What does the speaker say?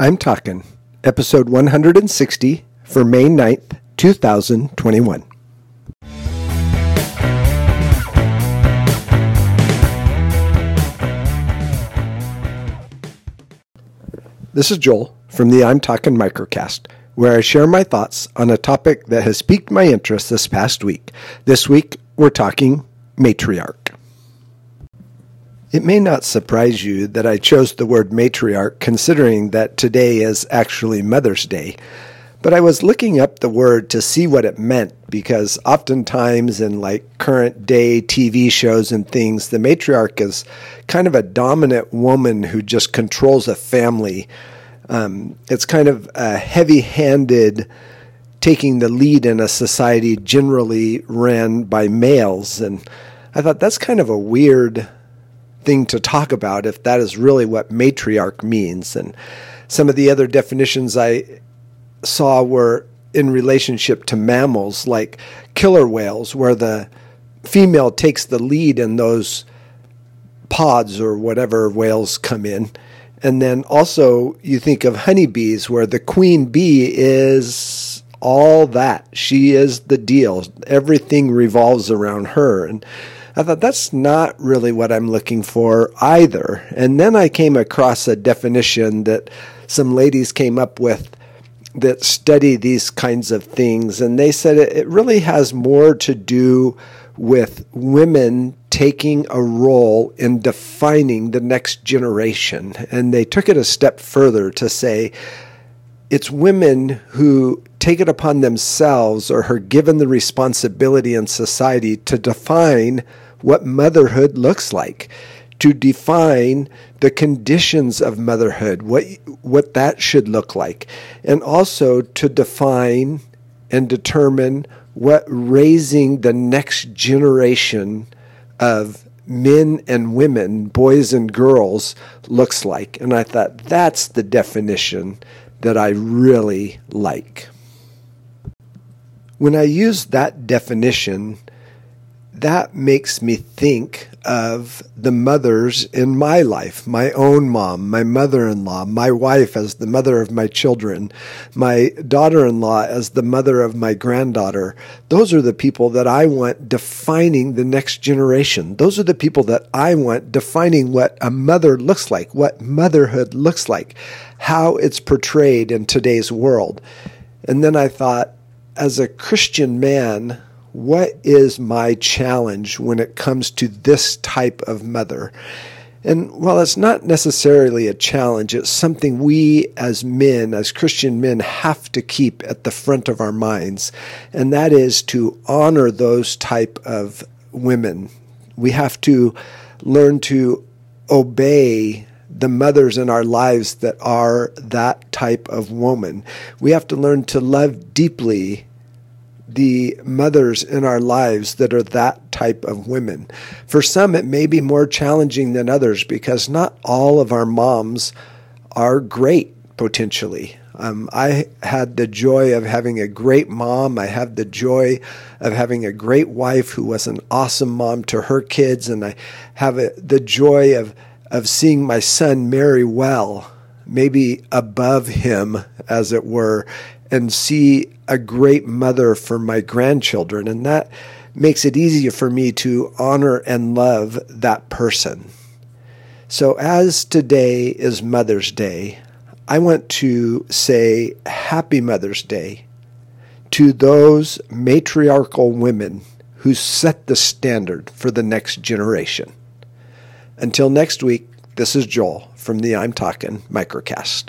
I'm Talking, episode 160 for May 9th, 2021. This is Joel from the I'm Talking Microcast, where I share my thoughts on a topic that has piqued my interest this past week. This week, we're talking matriarch. It may not surprise you that I chose the word matriarch considering that today is actually Mother's Day. But I was looking up the word to see what it meant because oftentimes in like current day TV shows and things, the matriarch is kind of a dominant woman who just controls a family. Um, it's kind of a heavy handed taking the lead in a society generally ran by males. And I thought that's kind of a weird thing to talk about if that is really what matriarch means. And some of the other definitions I saw were in relationship to mammals, like killer whales, where the female takes the lead in those pods or whatever whales come in. And then also you think of honeybees, where the queen bee is all that. She is the deal. Everything revolves around her. And I thought that's not really what I'm looking for either. And then I came across a definition that some ladies came up with that study these kinds of things. And they said it really has more to do with women taking a role in defining the next generation. And they took it a step further to say it's women who take it upon themselves or are given the responsibility in society to define what motherhood looks like, to define the conditions of motherhood, what what that should look like, and also to define and determine what raising the next generation of men and women, boys and girls, looks like. And I thought that's the definition that I really like. When I use that definition, that makes me think of the mothers in my life my own mom, my mother in law, my wife as the mother of my children, my daughter in law as the mother of my granddaughter. Those are the people that I want defining the next generation. Those are the people that I want defining what a mother looks like, what motherhood looks like, how it's portrayed in today's world. And then I thought, as a Christian man, what is my challenge when it comes to this type of mother? And while it's not necessarily a challenge, it's something we as men, as Christian men, have to keep at the front of our minds. And that is to honor those type of women. We have to learn to obey the mothers in our lives that are that type of woman. We have to learn to love deeply the mothers in our lives that are that type of women. For some, it may be more challenging than others because not all of our moms are great potentially. Um, I had the joy of having a great mom. I have the joy of having a great wife who was an awesome mom to her kids, and I have a, the joy of of seeing my son marry well, maybe above him, as it were, and see a great mother for my grandchildren. And that makes it easier for me to honor and love that person. So, as today is Mother's Day, I want to say Happy Mother's Day to those matriarchal women who set the standard for the next generation. Until next week, this is Joel from the I'm Talking Microcast.